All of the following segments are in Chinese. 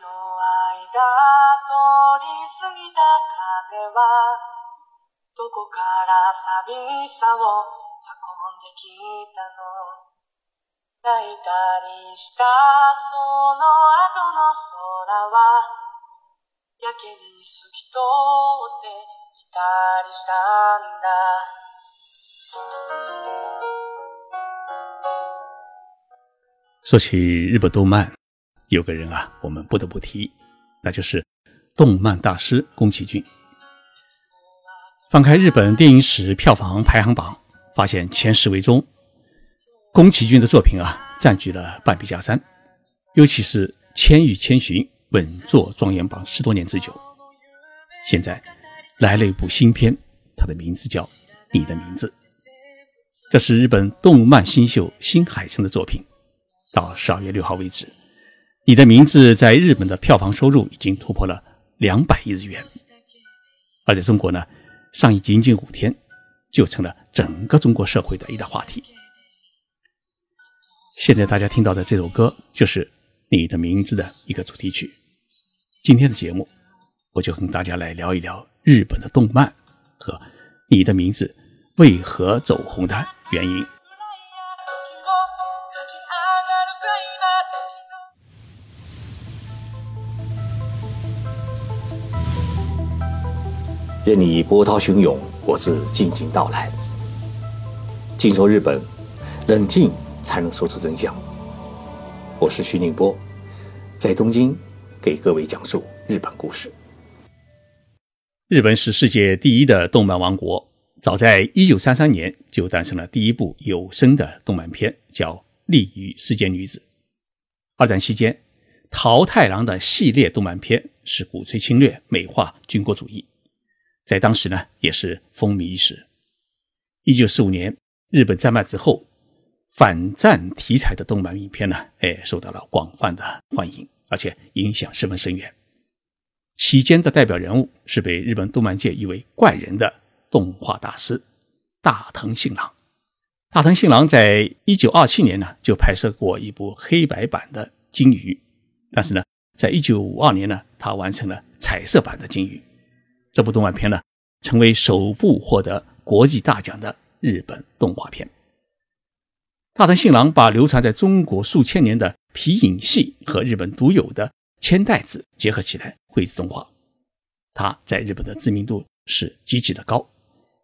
の間通り過ぎた風はどこから寂しさを運んできたの？泣いたりしたその後の空はやけに透き通っていたりしたんだ。说起日本动漫，有个人啊，我们不得不提，那就是动漫大师宫崎骏。翻开日本电影史票房排行榜，发现前十位中，宫崎骏的作品啊占据了半壁江山。尤其是《千与千寻》稳坐状元榜十多年之久。现在来了一部新片，它的名字叫《你的名字》，这是日本动漫新秀新海诚的作品。到十二月六号为止。你的名字在日本的票房收入已经突破了两百亿日元，而在中国呢，上映仅仅五天，就成了整个中国社会的一大话题。现在大家听到的这首歌就是《你的名字》的一个主题曲。今天的节目，我就跟大家来聊一聊日本的动漫和《你的名字》为何走红的原因。任你波涛汹涌，我自静静到来。静说日本，冷静才能说出真相。我是徐宁波，在东京给各位讲述日本故事。日本是世界第一的动漫王国，早在一九三三年就诞生了第一部有声的动漫片，叫《利于世间女子》。二战期间，桃太郎的系列动漫片是鼓吹侵略、美化军国主义。在当时呢，也是风靡一时。一九四五年，日本战败之后，反战题材的动漫影片呢，哎，受到了广泛的欢迎，而且影响十分深远。期间的代表人物是被日本动漫界誉为怪人的动画大师大藤信郎。大藤信郎在一九二七年呢，就拍摄过一部黑白版的《金鱼》，但是呢，在一九五二年呢，他完成了彩色版的《金鱼》。这部动画片呢，成为首部获得国际大奖的日本动画片。大藤信郎把流传在中国数千年的皮影戏和日本独有的千代子结合起来绘制动画，他在日本的知名度是极其的高，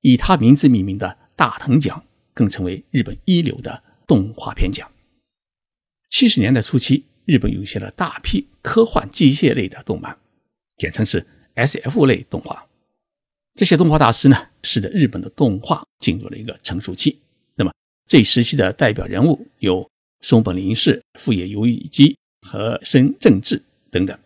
以他名字命名的大藤奖更成为日本一流的动画片奖。七十年代初期，日本涌现了大批科幻机械类的动漫，简称是。S.F 类动画，这些动画大师呢，使得日本的动画进入了一个成熟期。那么这一时期的代表人物有松本零士、富野由悠基和深正治等等，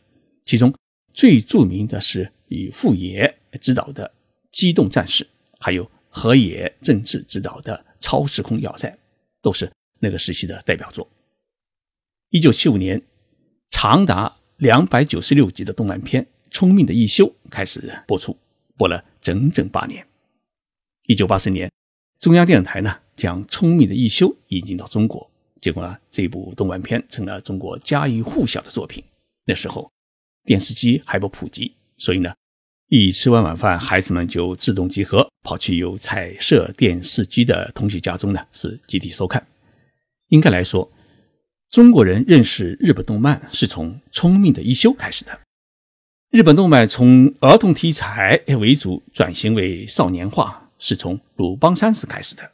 其中最著名的是以富野执导的《机动战士》，还有河野正治执导的《超时空要塞》，都是那个时期的代表作。一九七五年，长达两百九十六集的动漫片。聪明的一休开始播出，播了整整八年。一九八四年，中央电视台呢将聪明的一休引进到中国，结果呢这部动漫片成了中国家喻户晓的作品。那时候电视机还不普及，所以呢一吃完晚饭，孩子们就自动集合跑去有彩色电视机的同学家中呢是集体收看。应该来说，中国人认识日本动漫是从聪明的一休开始的。日本动漫从儿童题材为主转型为少年化，是从鲁邦三世开始的。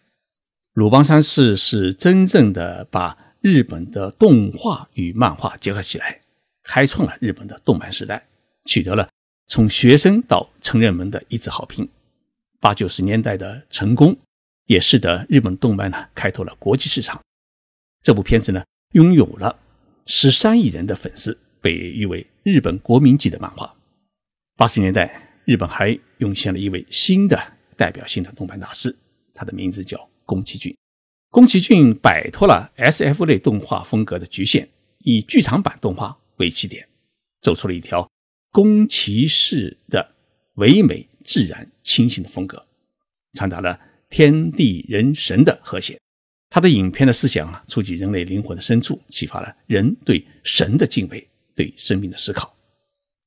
鲁邦三世是真正的把日本的动画与漫画结合起来，开创了日本的动漫时代，取得了从学生到成人们的一致好评。八九十年代的成功，也使得日本动漫呢开拓了国际市场。这部片子呢，拥有了十三亿人的粉丝。被誉为日本国民级的漫画。八十年代，日本还涌现了一位新的代表性的动漫大师，他的名字叫宫崎骏。宫崎骏摆脱了 S.F 类动画风格的局限，以剧场版动画为起点，走出了一条宫崎式的唯美、自然、清新的风格，传达了天地人神的和谐。他的影片的思想啊，触及人类灵魂的深处，启发了人对神的敬畏。对生命的思考。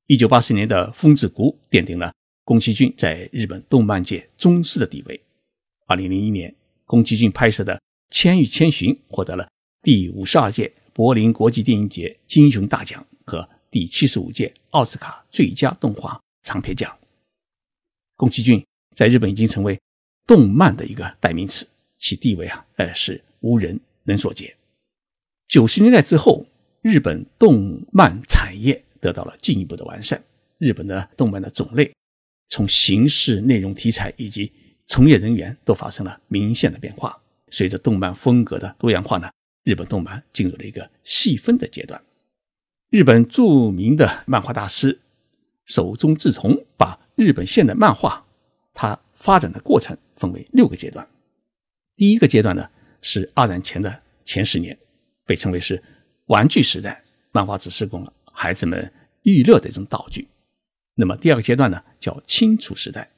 一九八四年的《风之谷》奠定了宫崎骏在日本动漫界宗师的地位。二零零一年，宫崎骏拍摄的《千与千寻》获得了第五十二届柏林国际电影节金熊大奖和第七十五届奥斯卡最佳动画长片奖。宫崎骏在日本已经成为动漫的一个代名词，其地位啊，呃，是无人能所及。九十年代之后，日本动漫产业得到了进一步的完善，日本的动漫的种类、从形式、内容、题材以及从业人员都发生了明显的变化。随着动漫风格的多样化呢，日本动漫进入了一个细分的阶段。日本著名的漫画大师手中治虫把日本现代漫画它发展的过程分为六个阶段。第一个阶段呢是二战前的前十年。被称为是玩具时代，漫画只是供孩子们娱乐的一种道具。那么第二个阶段呢，叫清楚时代，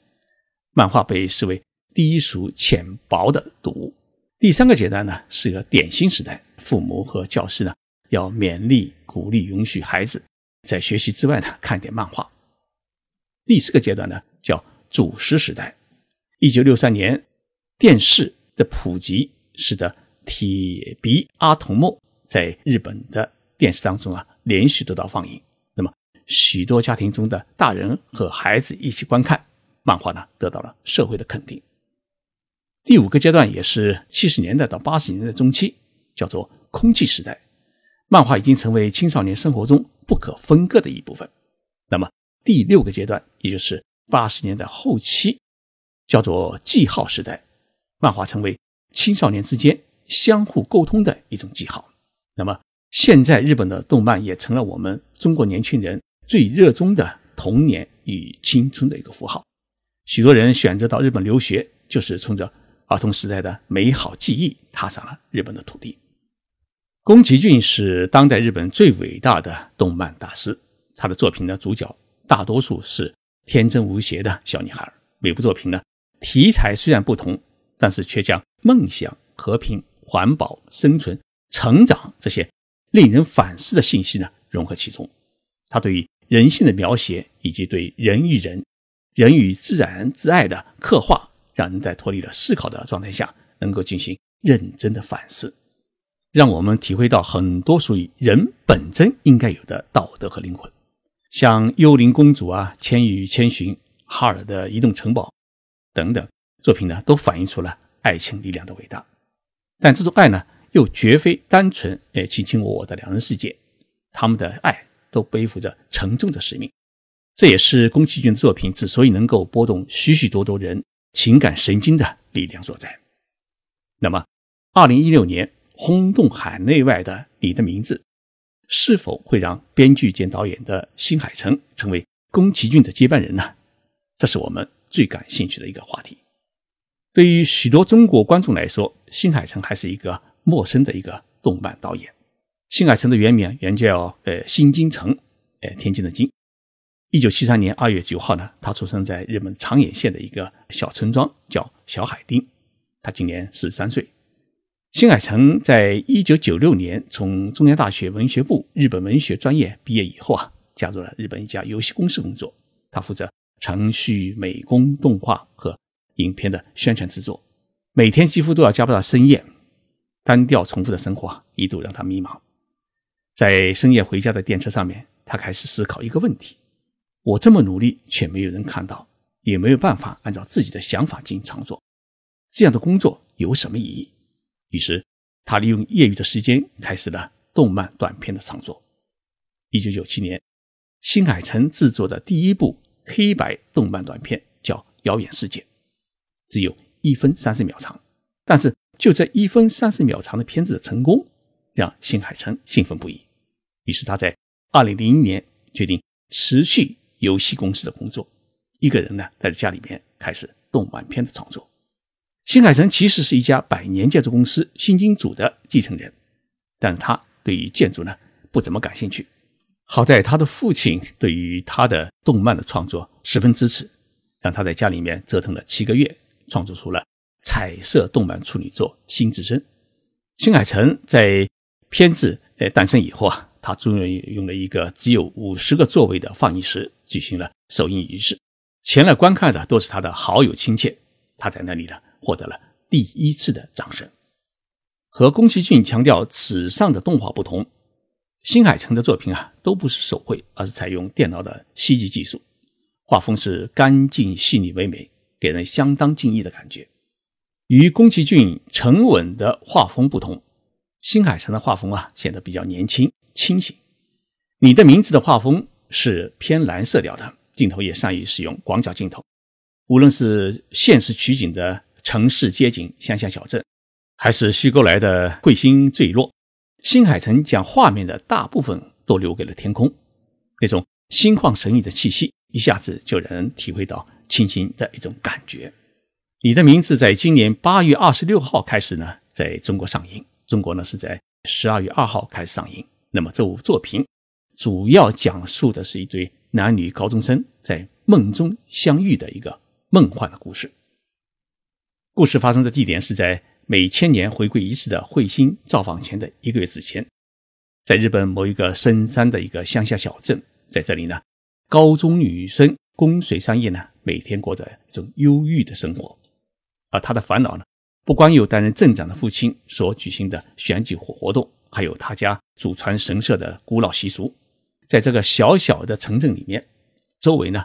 漫画被视为低俗浅薄的读物。第三个阶段呢，是个点心时代，父母和教师呢要勉励、鼓励、允许孩子在学习之外呢看点漫画。第四个阶段呢，叫主食时代。一九六三年，电视的普及使得。铁臂阿童木在日本的电视当中啊，连续得到放映。那么，许多家庭中的大人和孩子一起观看漫画呢，得到了社会的肯定。第五个阶段也是七十年代到八十年代中期，叫做空气时代，漫画已经成为青少年生活中不可分割的一部分。那么，第六个阶段，也就是八十年代后期，叫做记号时代，漫画成为青少年之间。相互沟通的一种记号。那么，现在日本的动漫也成了我们中国年轻人最热衷的童年与青春的一个符号。许多人选择到日本留学，就是冲着儿童时代的美好记忆，踏上了日本的土地。宫崎骏是当代日本最伟大的动漫大师，他的作品的主角大多数是天真无邪的小女孩。每部作品呢，题材虽然不同，但是却将梦想、和平。环保、生存、成长这些令人反思的信息呢，融合其中。他对于人性的描写，以及对人与人、人与自然之爱的刻画，让人在脱离了思考的状态下，能够进行认真的反思，让我们体会到很多属于人本真应该有的道德和灵魂。像《幽灵公主》啊，《千与千寻》、哈尔的移动城堡等等作品呢，都反映出了爱情力量的伟大。但这种爱呢，又绝非单纯诶卿卿我我的两人世界，他们的爱都背负着沉重的使命。这也是宫崎骏的作品之所以能够拨动许许多多人情感神经的力量所在。那么，二零一六年轰动海内外的《你的名字》，是否会让编剧兼导演的新海诚成为宫崎骏的接班人呢？这是我们最感兴趣的一个话题。对于许多中国观众来说，新海诚还是一个陌生的一个动漫导演。新海诚的原名原叫呃新京城，呃天津的津。一九七三年二月九号呢，他出生在日本长野县的一个小村庄，叫小海町。他今年四十三岁。新海诚在一九九六年从中央大学文学部日本文学专业毕业以后啊，加入了日本一家游戏公司工作，他负责程序、美工、动画和。影片的宣传制作，每天几乎都要加班到深夜，单调重复的生活一度让他迷茫。在深夜回家的电车上面，他开始思考一个问题：我这么努力，却没有人看到，也没有办法按照自己的想法进行创作，这样的工作有什么意义？于是，他利用业余的时间开始了动漫短片的创作。一九九七年，新海诚制作的第一部黑白动漫短片叫《遥远世界》。只有一分三十秒长，但是就这一分三十秒长的片子的成功，让新海诚兴奋不已。于是他在二零零一年决定辞去游戏公司的工作，一个人呢在家里面开始动漫片的创作。新海诚其实是一家百年建筑公司新金组的继承人，但是他对于建筑呢不怎么感兴趣。好在他的父亲对于他的动漫的创作十分支持，让他在家里面折腾了七个月。创作出了彩色动漫处女作《新之声》。新海诚在片子呃诞生以后啊，他终于用了一个只有五十个座位的放映室举行了首映仪式。前来观看的都是他的好友亲切，他在那里呢获得了第一次的掌声。和宫崎骏强调纸上的动画不同，新海诚的作品啊都不是手绘，而是采用电脑的 CG 技术，画风是干净细腻唯美，给人相当敬意的感觉。与宫崎骏沉稳的画风不同，新海诚的画风啊显得比较年轻清醒。你的名字的画风是偏蓝色调的。镜头也善于使用广角镜头，无论是现实取景的城市街景、乡下小镇，还是虚构来的彗星坠落，新海诚将画面的大部分都留给了天空，那种心旷神怡的气息，一下子就让人体会到清新的一种感觉。你的名字在今年八月二十六号开始呢，在中国上映，中国呢是在十二月二号开始上映。那么这部作品主要讲述的是一对。男女高中生在梦中相遇的一个梦幻的故事。故事发生的地点是在每千年回归仪式的彗星造访前的一个月之前，在日本某一个深山的一个乡下小镇。在这里呢，高中女生宫水三叶呢，每天过着一种忧郁的生活。而他的烦恼呢，不光有担任镇长的父亲所举行的选举活动，还有他家祖传神社的古老习俗。在这个小小的城镇里面，周围呢，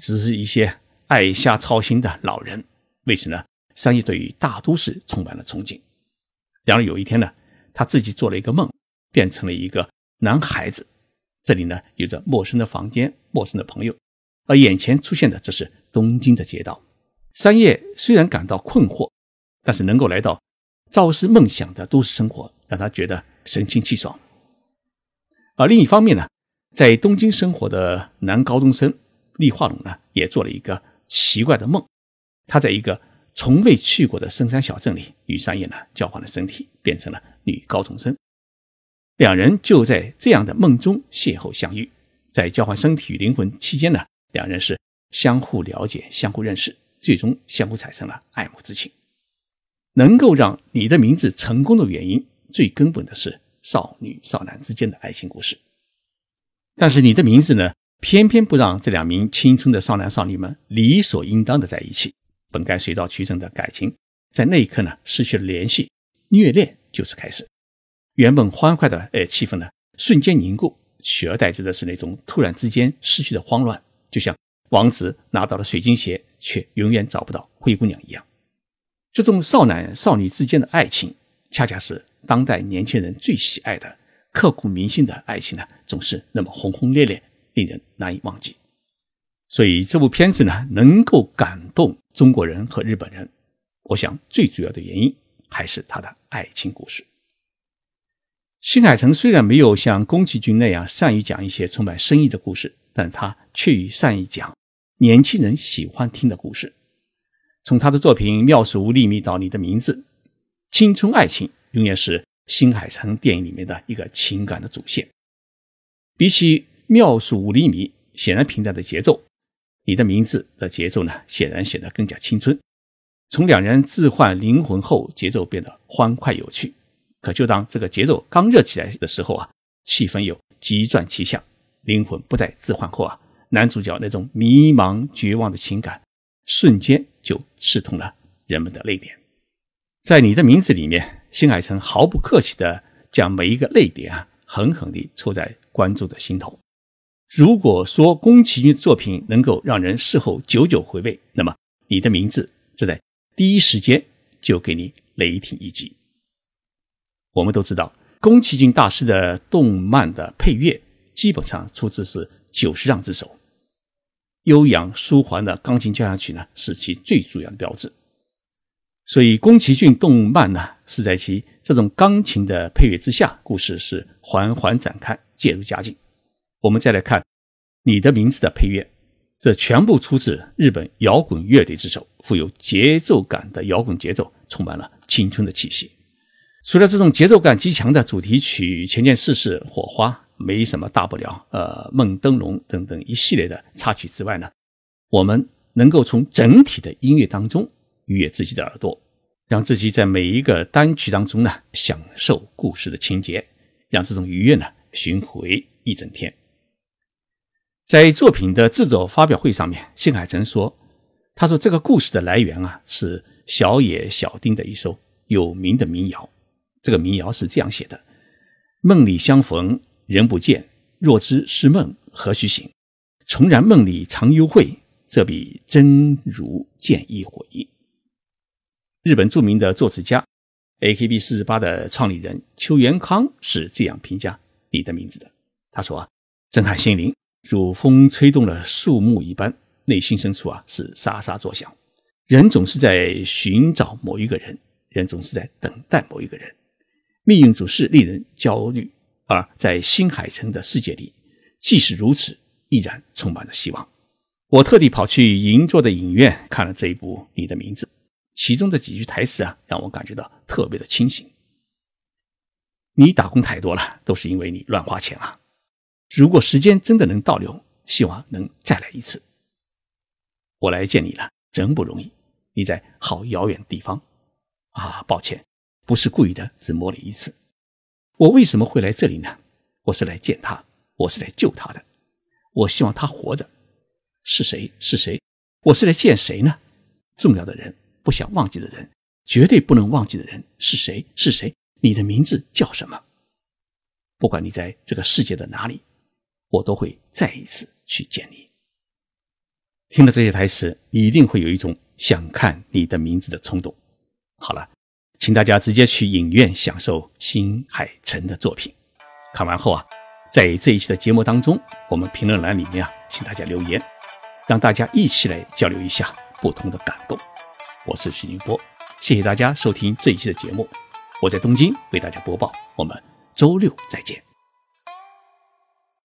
只是一些爱瞎操心的老人。为此呢，三叶对于大都市充满了憧憬。然而有一天呢，他自己做了一个梦，变成了一个男孩子。这里呢，有着陌生的房间、陌生的朋友，而眼前出现的这是东京的街道。三叶虽然感到困惑，但是能够来到朝思梦想的都市生活，让他觉得神清气爽。而另一方面呢，在东京生活的男高中生立化龙呢，也做了一个奇怪的梦。他在一个从未去过的深山小镇里，与三叶呢交换了身体，变成了女高中生。两人就在这样的梦中邂逅相遇，在交换身体与灵魂期间呢，两人是相互了解、相互认识，最终相互产生了爱慕之情。能够让你的名字成功的原因，最根本的是少女少男之间的爱情故事。但是你的名字呢，偏偏不让这两名青春的少男少女们理所应当的在一起。本该水到渠成的感情，在那一刻呢，失去了联系，虐恋就此开始。原本欢快的哎气氛呢，瞬间凝固，取而代之的是那种突然之间失去的慌乱，就像王子拿到了水晶鞋，却永远找不到灰姑娘一样。这种少男少女之间的爱情，恰恰是当代年轻人最喜爱的。刻骨铭心的爱情呢，总是那么轰轰烈烈，令人难以忘记。所以这部片子呢，能够感动中国人和日本人，我想最主要的原因还是他的爱情故事。新海诚虽然没有像宫崎骏那样善于讲一些充满深意的故事，但他却善于讲年轻人喜欢听的故事。从他的作品《妙手无厘米》到《你的名字》，青春爱情永远是。新海诚电影里面的一个情感的主线，比起妙手五厘米显然平淡的节奏，你的名字的节奏呢，显然显得更加青春。从两人置换灵魂后，节奏变得欢快有趣。可就当这个节奏刚热起来的时候啊，气氛又急转直下，灵魂不再置换后啊，男主角那种迷茫绝望的情感，瞬间就刺痛了人们的泪点。在你的名字里面。新海诚毫不客气地将每一个泪点啊，狠狠地戳在观众的心头。如果说宫崎骏作品能够让人事后久久回味，那么你的名字则在第一时间就给你雷霆一击。我们都知道，宫崎骏大师的动漫的配乐基本上出自是久石让之手，悠扬舒缓的钢琴交响曲呢，是其最主要的标志。所以，宫崎骏动漫呢，是在其这种钢琴的配乐之下，故事是缓缓展开，渐入佳境。我们再来看《你的名字》的配乐，这全部出自日本摇滚乐队之手，富有节奏感的摇滚节奏，充满了青春的气息。除了这种节奏感极强的主题曲《前件事是火花》，没什么大不了，呃，《梦灯笼》等等一系列的插曲之外呢，我们能够从整体的音乐当中。愉悦自己的耳朵，让自己在每一个单曲当中呢享受故事的情节，让这种愉悦呢巡回一整天。在作品的制作发表会上面，新海诚说：“他说这个故事的来源啊，是小野小町的一首有名的民谣。这个民谣是这样写的：梦里相逢人不见，若知是梦何须醒？重燃梦里常幽会，这比真如见一回。”日本著名的作词家。AKB 四十八的创立人邱元康是这样评价你的名字的。他说：“啊，震撼心灵，如风吹动了树木一般，内心深处啊是沙沙作响。人总是在寻找某一个人，人总是在等待某一个人。命运总是令人焦虑，而在新海诚的世界里，即使如此，依然充满了希望。我特地跑去银座的影院看了这一部《你的名字》。”其中的几句台词啊，让我感觉到特别的清醒。你打工太多了，都是因为你乱花钱啊！如果时间真的能倒流，希望能再来一次。我来见你了，真不容易。你在好遥远的地方啊！抱歉，不是故意的，只摸了一次。我为什么会来这里呢？我是来见他，我是来救他的。我希望他活着。是谁？是谁？我是来见谁呢？重要的人。不想忘记的人，绝对不能忘记的人是谁？是谁？你的名字叫什么？不管你在这个世界的哪里，我都会再一次去见你。听了这些台词，你一定会有一种想看你的名字的冲动。好了，请大家直接去影院享受新海诚的作品。看完后啊，在这一期的节目当中，我们评论栏里面啊，请大家留言，让大家一起来交流一下不同的感动。我是徐宁波，谢谢大家收听这一期的节目。我在东京为大家播报，我们周六再见。